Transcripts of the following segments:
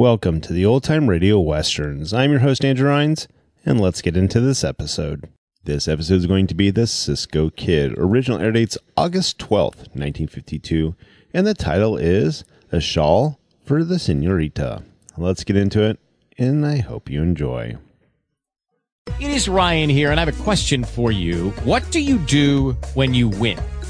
Welcome to the Old Time Radio Westerns. I'm your host, Andrew Rhynes, and let's get into this episode. This episode is going to be The Cisco Kid. Original air dates August 12th, 1952, and the title is A Shawl for the Senorita. Let's get into it, and I hope you enjoy. It is Ryan here, and I have a question for you. What do you do when you win?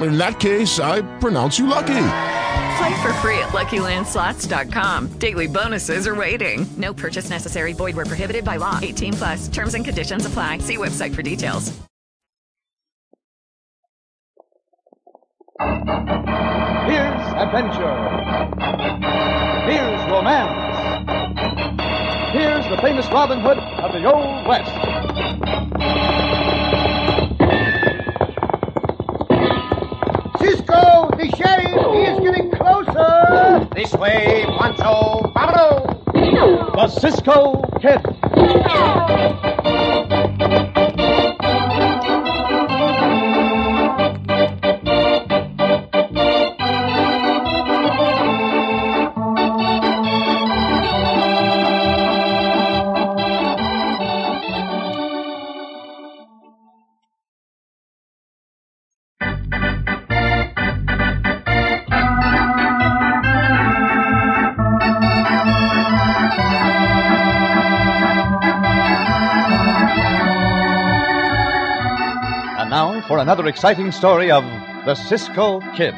In that case, I pronounce you lucky. Play for free at LuckyLandSlots.com. Daily bonuses are waiting. No purchase necessary. Void where prohibited by law. 18 plus. Terms and conditions apply. See website for details. Here's adventure. Here's romance. Here's the famous Robin Hood of the Old West. This way, Pancho. Vámonos! The Cisco Kid. For another exciting story of the Cisco Kid.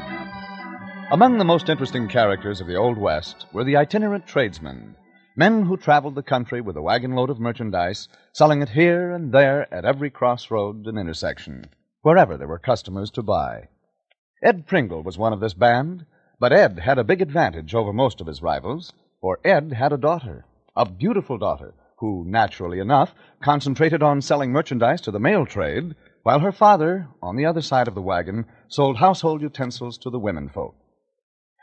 Among the most interesting characters of the Old West were the itinerant tradesmen, men who traveled the country with a wagon load of merchandise, selling it here and there at every crossroad and intersection, wherever there were customers to buy. Ed Pringle was one of this band, but Ed had a big advantage over most of his rivals, for Ed had a daughter, a beautiful daughter, who, naturally enough, concentrated on selling merchandise to the male trade, while her father, on the other side of the wagon, sold household utensils to the women folk.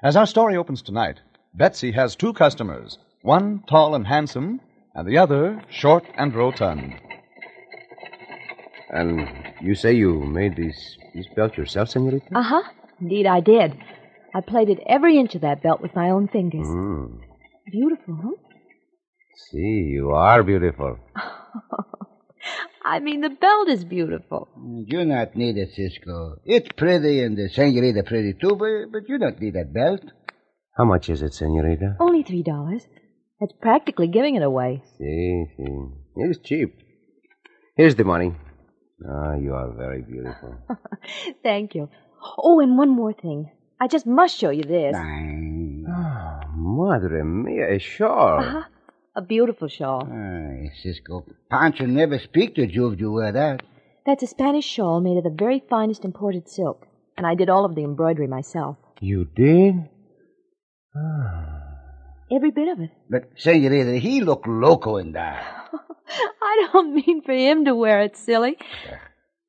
As our story opens tonight, Betsy has two customers, one tall and handsome, and the other short and rotund. And you say you made these, this belt yourself, senorita? Uh huh. Indeed, I did. I plated every inch of that belt with my own fingers. Mm. Beautiful, huh? See, you are beautiful. I mean, the belt is beautiful. You do not need it, Cisco. It's pretty and the senorita pretty too, but, but you don't need that belt. How much is it, senorita? Only three dollars. That's practically giving it away. See, see. It is cheap. Here's the money. Ah, you are very beautiful. Thank you. Oh, and one more thing. I just must show you this. Ah, madre mia, a shawl. Uh-huh. A beautiful shawl. Ay, Cisco. Pancho never speak to you if you wear that. That's a Spanish shawl made of the very finest imported silk. And I did all of the embroidery myself. You did? Ah. Every bit of it. But, senorita, he look loco in that. I don't mean for him to wear it, silly.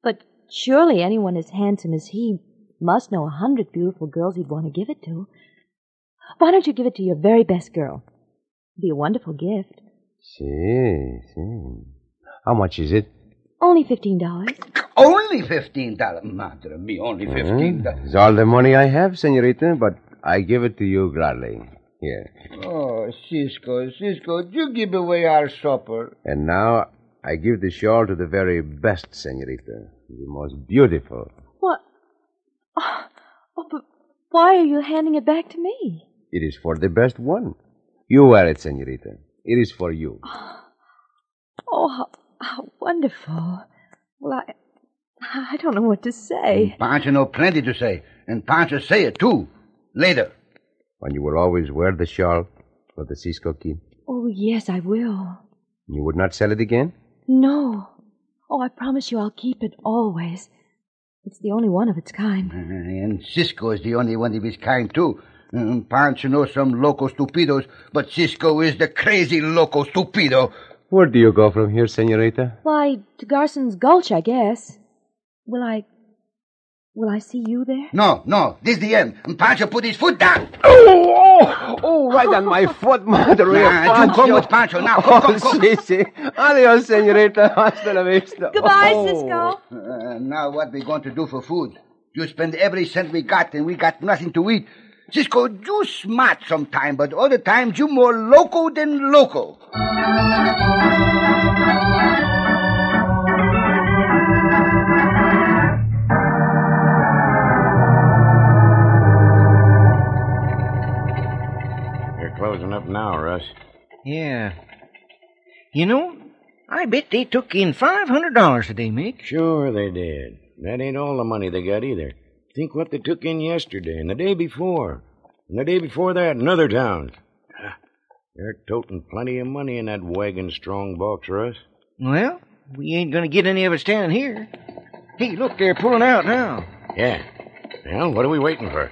But surely anyone as handsome as he must know a hundred beautiful girls he'd want to give it to. Why don't you give it to your very best girl? It'd be a wonderful gift. See, see. How much is it? Only fifteen dollars. Only fifteen dollars. Madre me, only fifteen Uh, dollars. It's all the money I have, senorita, but I give it to you gladly. Here. Oh, Cisco, Cisco, you give away our supper. And now I give the shawl to the very best, senorita. The most beautiful. What? Oh, oh, but why are you handing it back to me? It is for the best one. You wear it, senorita. It is for you. Oh, how, how wonderful. Well, I, I don't know what to say. Pancho know plenty to say, and Pancho say it too. Later. And you will always wear the shawl for the Cisco kid. Oh, yes, I will. You would not sell it again? No. Oh, I promise you I'll keep it always. It's the only one of its kind. Uh, And Cisco is the only one of his kind, too. Um, Pancho knows some loco stupidos, but Cisco is the crazy loco stupido. Where do you go from here, senorita? Why, to Garson's Gulch, I guess. Will I. Will I see you there? No, no, this is the end. And Pancho put his foot down. Oh, oh, oh, right on my foot, madre Nah, you come with Pancho now. Come, Oh, come, come. si, si. Adios, senorita. Hasta la vista. Goodbye, Oh. Cisco. Uh, now what we going to do for food? You spend every cent we got, and we got nothing to eat. Cisco, you smart sometime, but other times you more loco than loco. You're closing up now, Russ. Yeah. You know, I bet they took in $500 today, Mick. Sure they did. That ain't all the money they got either. Think what they took in yesterday and the day before. And the day before that in other towns. They're toting plenty of money in that wagon strong box, Russ. Well, we ain't gonna get any of it standing here. Hey, look, they're pulling out now. Yeah. Well, what are we waiting for?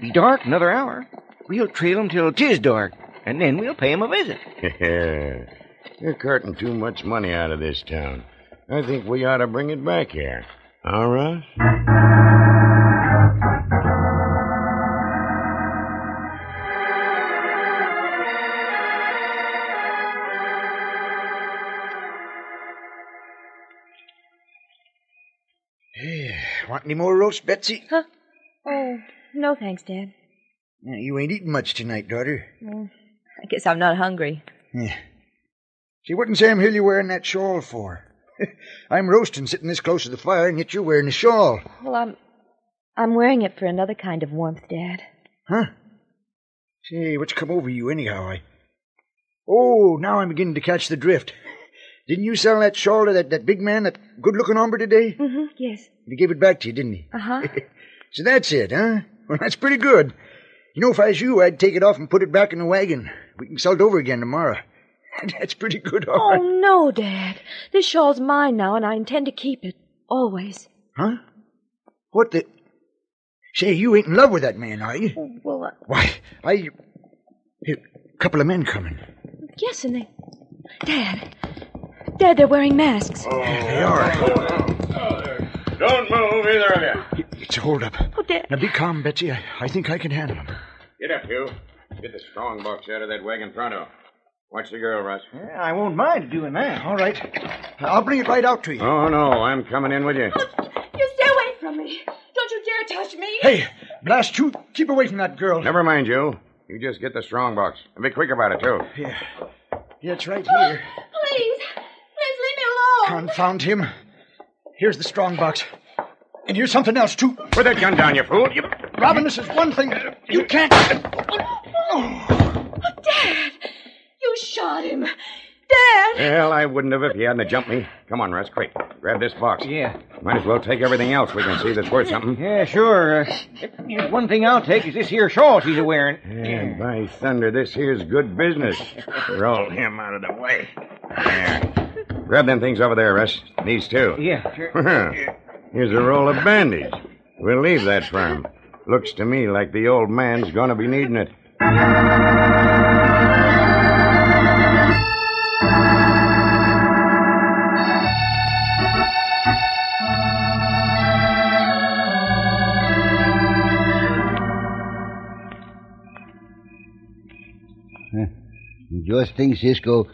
Be dark another hour. We'll trail 'em till 'tis dark, and then we'll pay 'em a visit. They're carting too much money out of this town. I think we ought to bring it back here. Huh, Russ? Any more roast, Betsy? Huh? Oh, no thanks, Dad. Yeah, you ain't eating much tonight, daughter. Well, I guess I'm not hungry. Yeah. See, what in Sam Hill you wearing that shawl for? I'm roasting sitting this close to the fire, and yet you're wearing a shawl. Well, I'm. I'm wearing it for another kind of warmth, Dad. Huh? Say, what's come over you anyhow? I. Oh, now I'm beginning to catch the drift. Didn't you sell that shawl to that, that big man, that good looking hombre today? Mm-hmm, yes. He gave it back to you, didn't he? Uh-huh. So that's it, huh? Well, that's pretty good. You know, if I was you, I'd take it off and put it back in the wagon. We can sell it over again tomorrow. That's pretty good, all Oh, no, Dad. This shawl's mine now, and I intend to keep it. Always. Huh? What the... Say, you ain't in love with that man, are you? Well, uh, Why, I. A couple of men coming. yes, and they. Dad. Dad, they're wearing masks. Oh, they are. Don't move, either of you. It's a holdup. Oh, Dad. Now be calm, Betsy. I, I think I can handle him. Get up, you. Get the strong box out of that wagon pronto. Watch the girl, Russ. Yeah, I won't mind doing that. All right. I'll bring it right out to you. Oh, no, I'm coming in with you. Oh, you stay away from me. Don't you dare touch me. Hey, blast you. Keep away from that girl. Never mind you. You just get the strong box. And be quick about it, too. Yeah. Yeah, it's right oh, here. Oh, Please, please leave me alone. Confound him. Here's the strong box. And here's something else, too. Put that gun down, you fool. You... Robin, this is one thing. You can't. Oh, oh, oh, Dad, you shot him. Dad! Well, I wouldn't have if you hadn't have jumped me. Come on, Russ, quick. Grab this box. Yeah. Might as well take everything else we can see that's worth something. Yeah, sure. Uh, one thing I'll take is this here shawl she's a wearing. Yeah, by thunder, this here's good business. Roll him out of the way. There. Grab them things over there, Russ. These too. Yeah, sure. Here's a roll of bandage. We'll leave that for him. Looks to me like the old man's gonna be needing it. Just think, Cisco,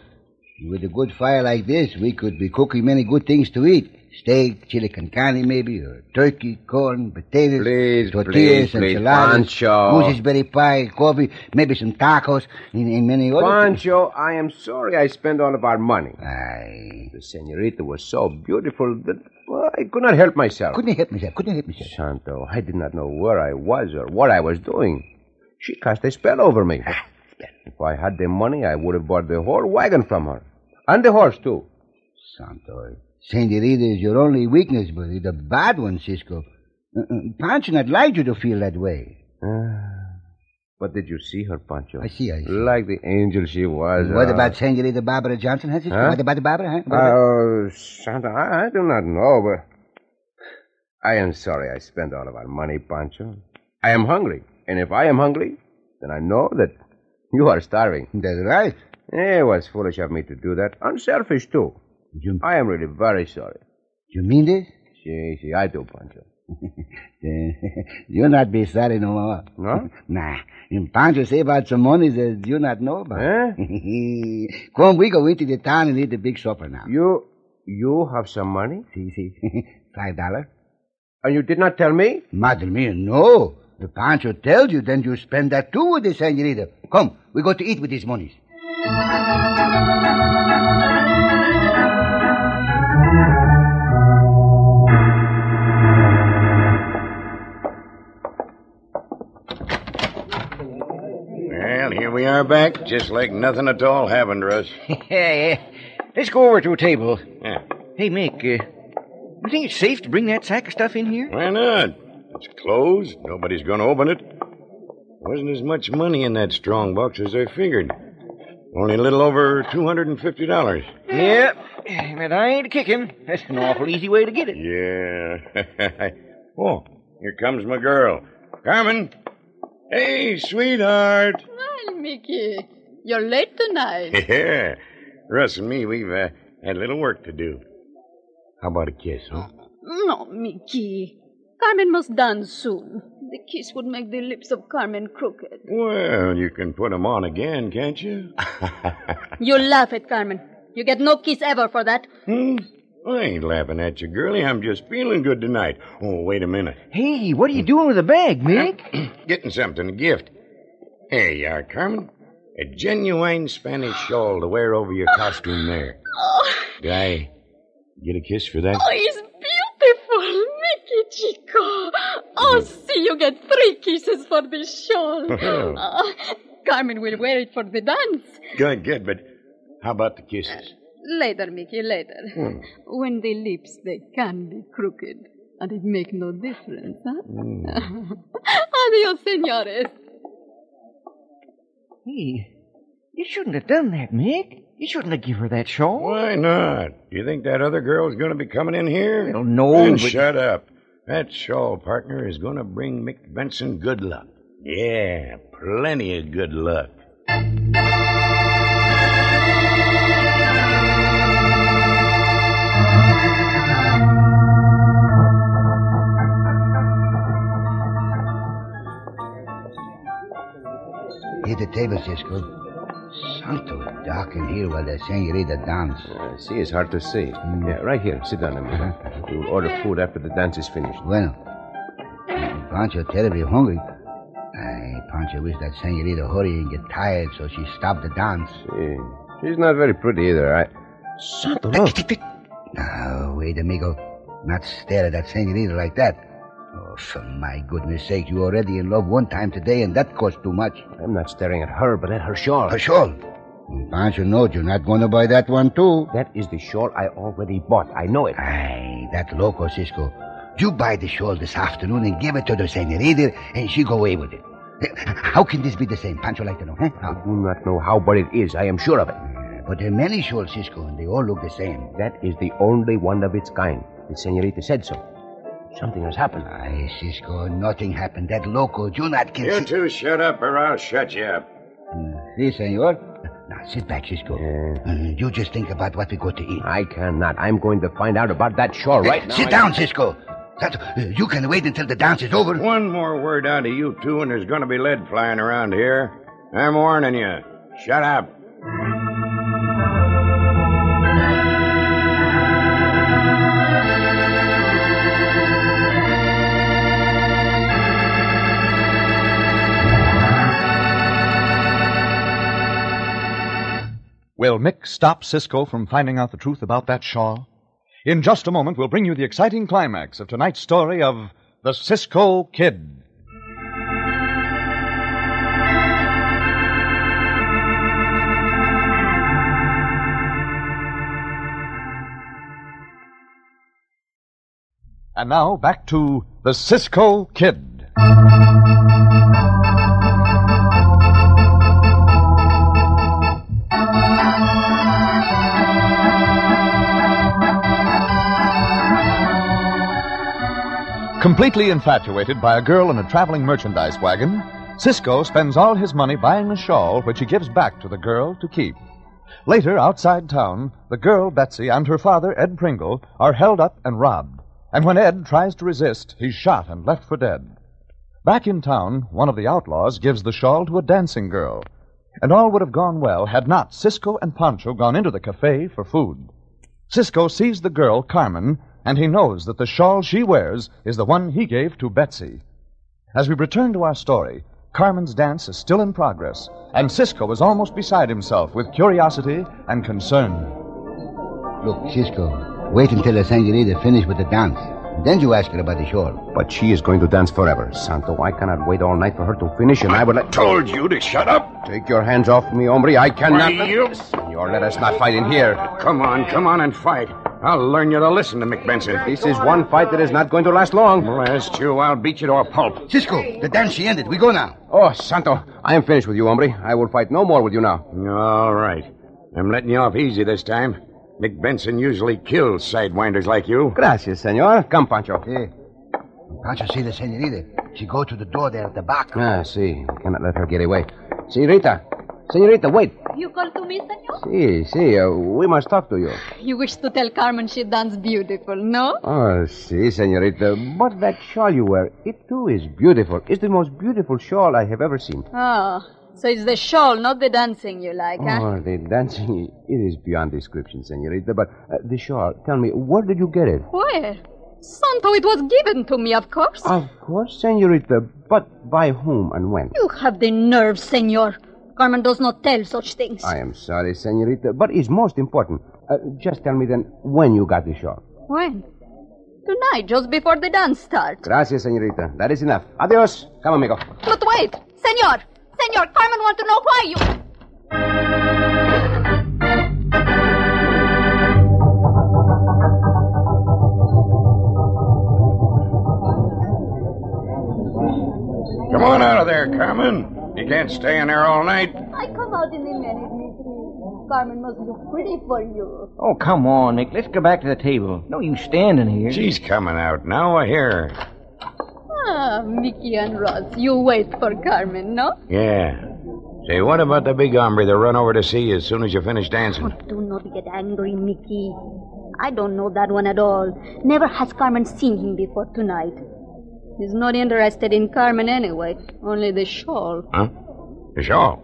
with a good fire like this, we could be cooking many good things to eat. Steak, chili con carne, maybe, or turkey, corn, potatoes, Please, tortillas, please, please, enchiladas, Pancho. gooseberry pie, coffee, maybe some tacos, and, and many other Pancho, I am sorry I spent all of our money. Aye. The senorita was so beautiful that well, I could not help myself. Couldn't help myself, couldn't help myself. Santo, I did not know where I was or what I was doing. She cast a spell over me. Ah. If I had the money, I would have bought the whole wagon from her. And the horse, too. Santo, Senorita is your only weakness, but it's a bad one, Cisco. Uh, uh, Pancho not like you to feel that way. But did you see her, Pancho? I see, I see. Like the angel she was. What uh, about Senorita Barbara Johnson, Cisco? Huh? What about Barbara, huh? Barbara? Uh, Santa, I, I do not know, but I am sorry I spent all of our money, Pancho. I am hungry, and if I am hungry, then I know that you are starving. That's right. It was foolish of me to do that. Unselfish, too. You, I am really very sorry. you mean this? See, see, I do, Pancho. you not be sorry no more. No? Nah. And Pancho say about some money that you not know about. Eh? Come, we go into the town and eat the big supper now. You, you have some money? See, see. Five dollar. And you did not tell me? Madre mia, no. The Pancho tells you, then you spend that too with the senorita. Come, we go to eat with these monies. Well, here we are back, just like nothing at all happened to us. yeah, yeah. Let's go over to a table. Yeah. Hey, Mick, uh, you think it's safe to bring that sack of stuff in here? Why not? It's closed. Nobody's going to open it. Wasn't as much money in that strong box as I figured. Only a little over $250. Yep. But I ain't kicking. That's an awful easy way to get it. Yeah. oh, here comes my girl. Carmen. Hey, sweetheart. Well, Mickey, you're late tonight. Yeah. Russ and me, we've uh, had a little work to do. How about a kiss, huh? No, Mickey. Carmen must dance soon. The kiss would make the lips of Carmen crooked. Well, you can put 'em on again, can't you? You laugh at Carmen. You get no kiss ever for that. Hmm? I ain't laughing at you, girlie. I'm just feeling good tonight. Oh, wait a minute. Hey, what are you doing with the bag, Mick? Getting something, a gift. Here you are, Carmen. A genuine Spanish shawl to wear over your costume there. Oh, Did I get a kiss for that? oh it's beautiful, Mickey Chico. Oh, see, you get three kisses for this shawl. Oh. Uh, Carmen will wear it for the dance. Good, good, but how about the kisses? Later, Mickey, later. Hmm. When the lips, they can be crooked. And it make no difference, huh? Hmm. Adios, senores. Hey, you shouldn't have done that, Mick. You shouldn't have given her that shawl. Why not? Do you think that other girl's going to be coming in here? Well, no, Then but- shut up. That shawl partner is going to bring Mick Benson good luck. Yeah, plenty of good luck. Hit the table, Cisco. Santo, dark in here while the senorita dance. Uh, see, it's hard to see. Yeah, right here. Sit down a minute. We'll order food after the dance is finished. Bueno. Pancho terribly hungry. Ay, Pancho wish that senorita hurry and get tired so she stop the dance. See, She's not very pretty either. I. Santo, look. Now, wait, amigo. Not stare at that senorita like that. Oh, for my goodness sake, you already in love one time today, and that cost too much. I'm not staring at her, but at her shawl. Her shawl? Pancho knows you know you're not going to buy that one, too. That is the shawl I already bought. I know it. Aye, that loco, Cisco. You buy the shawl this afternoon and give it to the senorita, and she go away with it. Eh, how can this be the same? Pancho like to know, huh? I do not know how, but it is. I am sure of it. Eh, but there are many shawls, Cisco, and they all look the same. That is the only one of its kind. The senorita said so. Something has happened. Aye, Cisco, nothing happened. That loco, you not can You see- two shut up or I'll shut you up. Hmm, si, senor. Now, sit back, Cisco. Uh, you just think about what we got to eat. I cannot. I'm going to find out about that shore right now. Sit down, Cisco. That, uh, you can wait until the dance is over. One more word out of you two, and there's going to be lead flying around here. I'm warning you. Shut up. Will Mick stop Cisco from finding out the truth about that shawl? In just a moment, we'll bring you the exciting climax of tonight's story of The Cisco Kid. And now, back to The Cisco Kid. Completely infatuated by a girl in a traveling merchandise wagon, Cisco spends all his money buying a shawl which he gives back to the girl to keep. Later, outside town, the girl, Betsy, and her father, Ed Pringle, are held up and robbed. And when Ed tries to resist, he's shot and left for dead. Back in town, one of the outlaws gives the shawl to a dancing girl. And all would have gone well had not Cisco and Pancho gone into the cafe for food. Cisco sees the girl, Carmen, and he knows that the shawl she wears is the one he gave to Betsy. As we return to our story, Carmen's dance is still in progress, and Cisco is almost beside himself with curiosity and concern. Look, Cisco, wait until the senorita finish with the dance. Then you ask her about the shawl. But she is going to dance forever. Santo, I cannot wait all night for her to finish, and I would let. Told you to shut up. Take your hands off me, hombre. I cannot. Why, you- Senor, let us not fight in here. Come on, come on and fight. I'll learn you to listen to Mick Benson. This is one fight that is not going to last long. Blast you, I'll beat you to a pulp. Cisco, the dance she ended. We go now. Oh, Santo, I am finished with you, hombre. I will fight no more with you now. All right. I'm letting you off easy this time. Mick Benson usually kills sidewinders like you. Gracias, senor. Come, Pancho. Yeah. Pancho see the senorita. She go to the door there at the back. Ah, see. We cannot let her get away. Senorita. Senorita, wait. You call to me, senor? Si, si. Uh, we must talk to you. You wish to tell Carmen she dance beautiful, no? Oh, see, senorita. But that shawl you wear, it too is beautiful. It's the most beautiful shawl I have ever seen. Oh, so it's the shawl, not the dancing you like, huh? Oh, the dancing, it is beyond description, senorita. But uh, the shawl, tell me, where did you get it? Where? Santo, it was given to me, of course. Of course, senorita. But by whom and when? You have the nerve, senor. Carmen does not tell such things. I am sorry, senorita, but it's most important. Uh, just tell me then when you got the shawl. When? Tonight, just before the dance starts. Gracias, senorita. That is enough. Adios. Come, amigo. But wait, senor! Senor, Carmen want to know why you... Come on out of there, Carmen. You can't stay in there all night. I come out in a minute, Miss Carmen must look pretty for you. Oh, come on, Mick. Let's go back to the table. No use standing here. She's coming out now. I hear her. Ah, Mickey and Russ, you wait for Carmen, no? Yeah. Say, what about the big hombre that run over to see you as soon as you finish dancing? Do not get angry, Mickey. I don't know that one at all. Never has Carmen seen him before tonight. He's not interested in Carmen anyway, only the shawl. Huh? The shawl.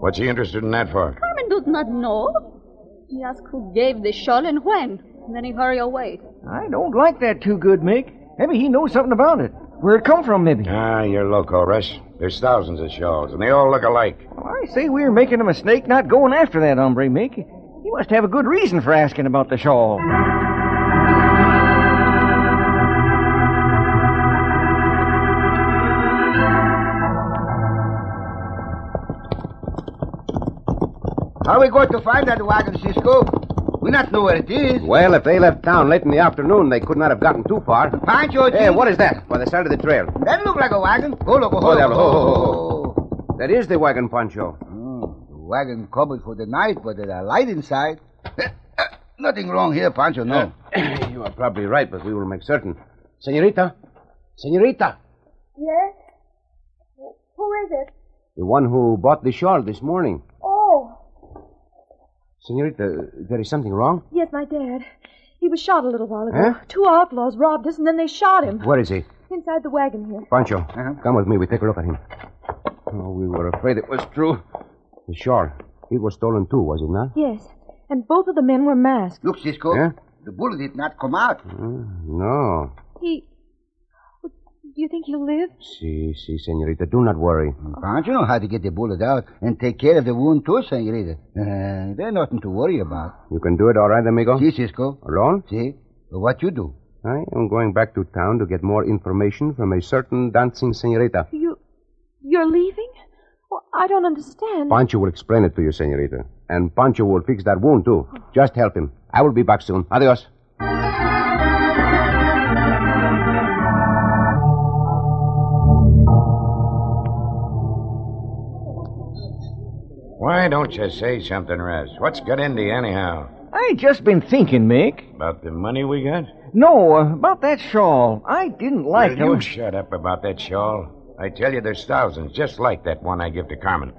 What's he interested in that for? Carmen does not know. He asked who gave the shawl and when. And then he hurry away. I don't like that too good, Mick. Maybe he knows something about it. Where it come from, maybe. Ah, you're loco, Russ. There's thousands of shawls, and they all look alike. I say we are making a mistake not going after that hombre, Mick. He must have a good reason for asking about the shawl. How we going to find that wagon, Cisco? We not know where it is. Well, if they left town late in the afternoon, they could not have gotten too far. Pancho, Hey, what is that? By the side of the trail. That look like a wagon. Go oh, look, go, Oh, there, go, ho, ho, ho, ho. That is the wagon, Pancho. Oh, the wagon covered for the night, but there's a light inside. Eh, eh, nothing wrong here, Pancho, no. you are probably right, but we will make certain. Senorita? Senorita? Yes? Who is it? The one who bought the shawl this morning. Senorita, there is something wrong? yes, my dad. He was shot a little while ago. Huh? Two outlaws robbed us, and then they shot him. Where is he? Inside the wagon here. Pancho, come with me. We take a look at him. Oh, we were afraid it was true. Sure. shawl. It was stolen too, was it not? Yes. And both of the men were masked. Look, Cisco. Yeah? The bullet did not come out. Mm, no. He. Do you think he'll live? Si, si, senorita. Do not worry. Pancho know how to get the bullet out and take care of the wound too, senorita. Uh, there's nothing to worry about. You can do it all right, amigo? See, Cisco. Alone? See? What you do? I am going back to town to get more information from a certain dancing senorita. You. You're leaving? Well, I don't understand. Pancho will explain it to you, senorita. And Pancho will fix that wound, too. Just help him. I will be back soon. Adios. Why don't you say something, Russ? What's got into you anyhow? I just been thinking, Mick. About the money we got? No, uh, about that shawl. I didn't like Will you how- shut up about that shawl? I tell you, there's thousands just like that one I give to Carmen.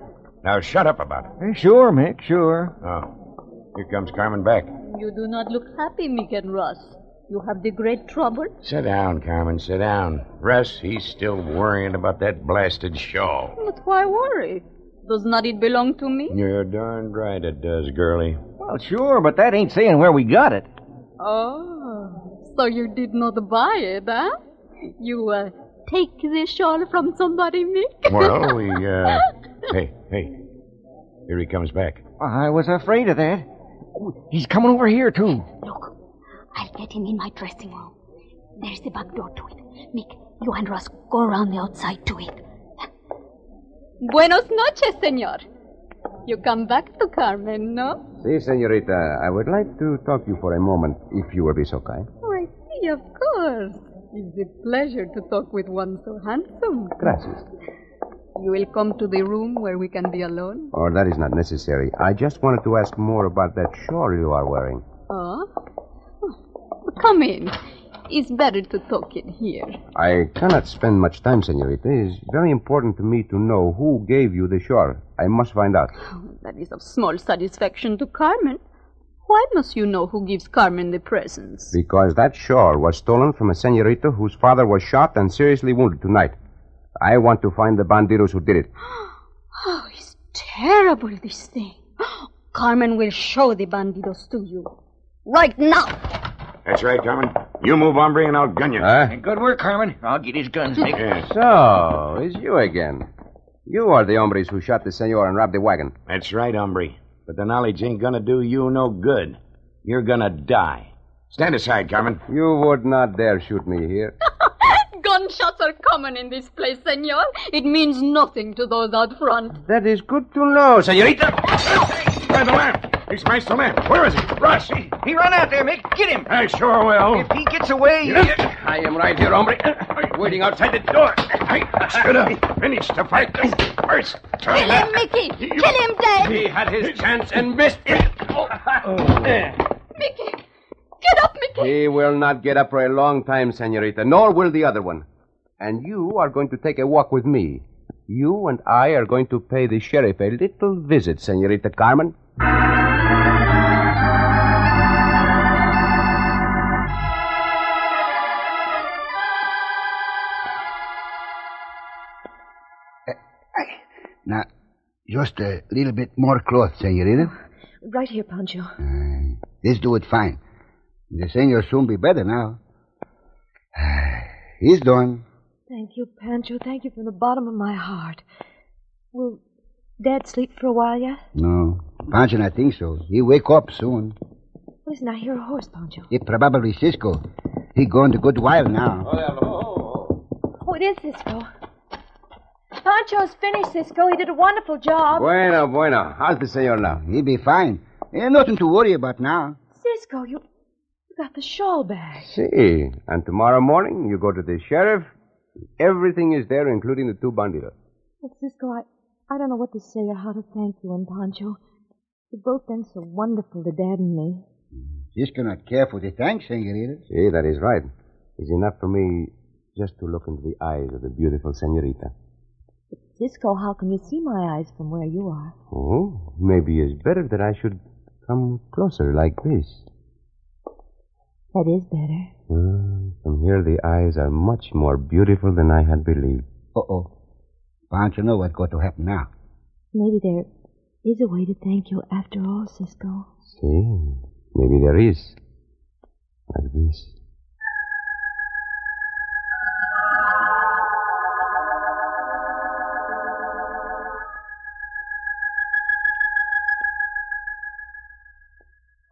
Now shut up about it. Eh, Sure, Mick, sure. Oh, here comes Carmen back. You do not look happy, Mick and Russ. You have the great trouble. Sit down, Carmen, sit down. Russ, he's still worrying about that blasted shawl. But why worry? Does not it belong to me? You're darned right it does, girlie. Well, sure, but that ain't saying where we got it. Oh, so you did not buy it, huh? You, uh, take this shawl from somebody, Mick? Well, we, uh. hey, hey. Here he comes back. I was afraid of that. He's coming over here, too. Look, I'll get him in my dressing room. There's the back door to it. Mick, you and Russ go around the outside to it. Buenos noches, senor. You come back to Carmen, no? Si, senorita. I would like to talk to you for a moment, if you will be so kind. Oh, I see, of course. It's a pleasure to talk with one so handsome. Gracias. You will come to the room where we can be alone? Oh, that is not necessary. I just wanted to ask more about that shawl you are wearing. Oh? oh come in. It's better to talk it here. I cannot spend much time, senorita. It is very important to me to know who gave you the shawl. I must find out. Oh, that is of small satisfaction to Carmen. Why must you know who gives Carmen the presents? Because that shawl was stolen from a senorita whose father was shot and seriously wounded tonight. I want to find the bandidos who did it. Oh, it's terrible, this thing. Carmen will show the bandidos to you. Right now. That's right, Carmen. You move, hombre, and I'll gun you. Huh? Good work, Carmen. I'll get his guns, Mick. Yes. So, it's you again. You are the hombres who shot the senor and robbed the wagon. That's right, hombre. But the knowledge ain't gonna do you no good. You're gonna die. Stand aside, Carmen. You would not dare shoot me here. Gunshots are common in this place, senor. It means nothing to those out front. That is good to know, senorita. By the lamp. He smashed the lamp. Where is he? Rush. He run out there, Mick. Get him. I sure will. If he gets away, I am right here, hombre. Waiting outside the door. I should have finished the fight first. Kill him, Mickey! Kill him dead! He had his chance and missed. Oh. Eh. Mickey! Get up, Mickey! He will not get up for a long time, senorita, nor will the other one. And you are going to take a walk with me. You and I are going to pay the sheriff a little visit, senorita Carmen. Uh, now, just a little bit more cloth, senorita. Right here, Pancho. Uh, this do it fine. The senor soon be better now. Uh, he's done. Thank you, Pancho. Thank you from the bottom of my heart. Will Dad sleep for a while yet? No. Pancho, I think so. He wake up soon. Listen, I hear a horse, Pancho. It probably Cisco. He gone a good while now. Oh, hello. Oh, it is Cisco. Pancho's finished, Cisco. He did a wonderful job. Bueno, bueno. How's the senor now? He be fine. Ain't nothing to worry about now. Cisco, you, you got the shawl bag. See. And tomorrow morning, you go to the sheriff. Everything is there, including the two bandidos. But Cisco, I, I don't know what to say or how to thank you and Pancho. You've both been so wonderful to Dad and me. Cisco not careful to thanks, senorita. See, that is right. It's enough for me just to look into the eyes of the beautiful senorita. Cisco, how can you see my eyes from where you are? Oh, maybe it's better that I should come closer like this. That is better. Hmm, from here, the eyes are much more beautiful than I had believed. Uh-oh. you know what's going to happen now. Maybe there is a way to thank you after all, Cisco. See, maybe there is. Like this.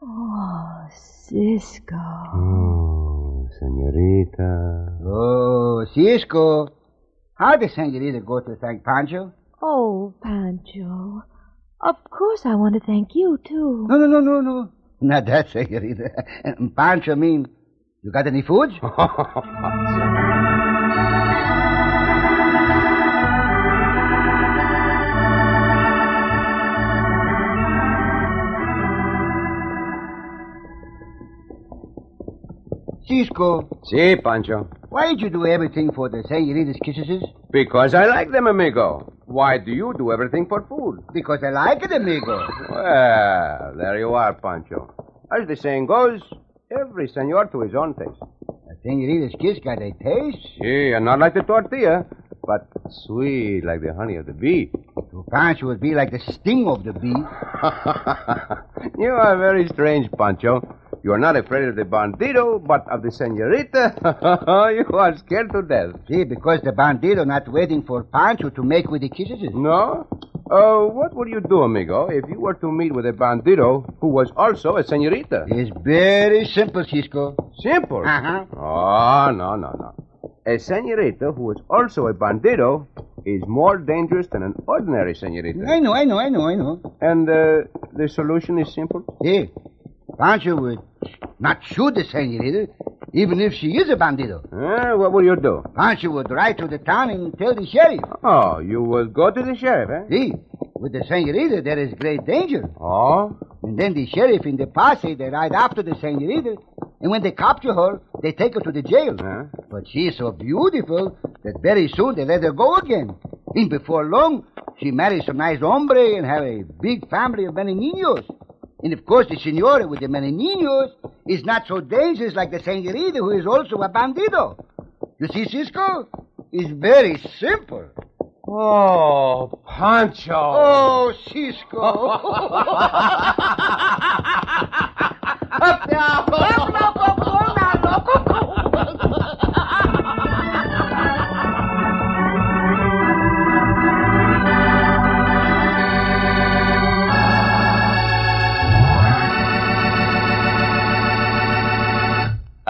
Oh, Cisco. Oh, senorita. Oh, Cisco. How the senorita go to thank Pancho? Oh, Pancho. Of course I want to thank you, too. No, no, no, no, no. Not that, senorita. Um, Pancho mean, you got any food? Cisco, See, Pancho. Why did you do everything for the senorita's kisses? Because I like them, amigo. Why do you do everything for food? Because I like it, amigo. Well, there you are, Pancho. As the saying goes, every senor to his own taste. The senorita's kiss got a taste. And not like the tortilla, but sweet like the honey of the bee. To Pancho would be like the sting of the bee. You are very strange, Pancho. You are not afraid of the bandito, but of the senorita. you are scared to death. See, because the bandito not waiting for Pancho to make with the kisses. No? Uh, what would you do, amigo, if you were to meet with a bandito who was also a senorita? It's very simple, Cisco. Simple? Uh-huh. Oh, no, no, no. A senorita who is also a bandito is more dangerous than an ordinary senorita. I know, I know, I know, I know. And uh, the solution is simple? See, Pancho would not shoot the senorita, even if she is a bandito. Uh, what will you do? Pancho would ride to the town and tell the sheriff. Oh, you will go to the sheriff, eh? See, with the senorita, there is great danger. Oh? And then the sheriff in the posse, they ride after the senorita. And when they capture her, they take her to the jail. Huh? But she is so beautiful that very soon they let her go again. And before long, she marries some nice hombre and have a big family of many niños. And of course, the senora with the many niños is not so dangerous like the senorita who is also a bandito. You see, Cisco? It's very simple. Oh, Pancho. Oh, Cisco. Up now.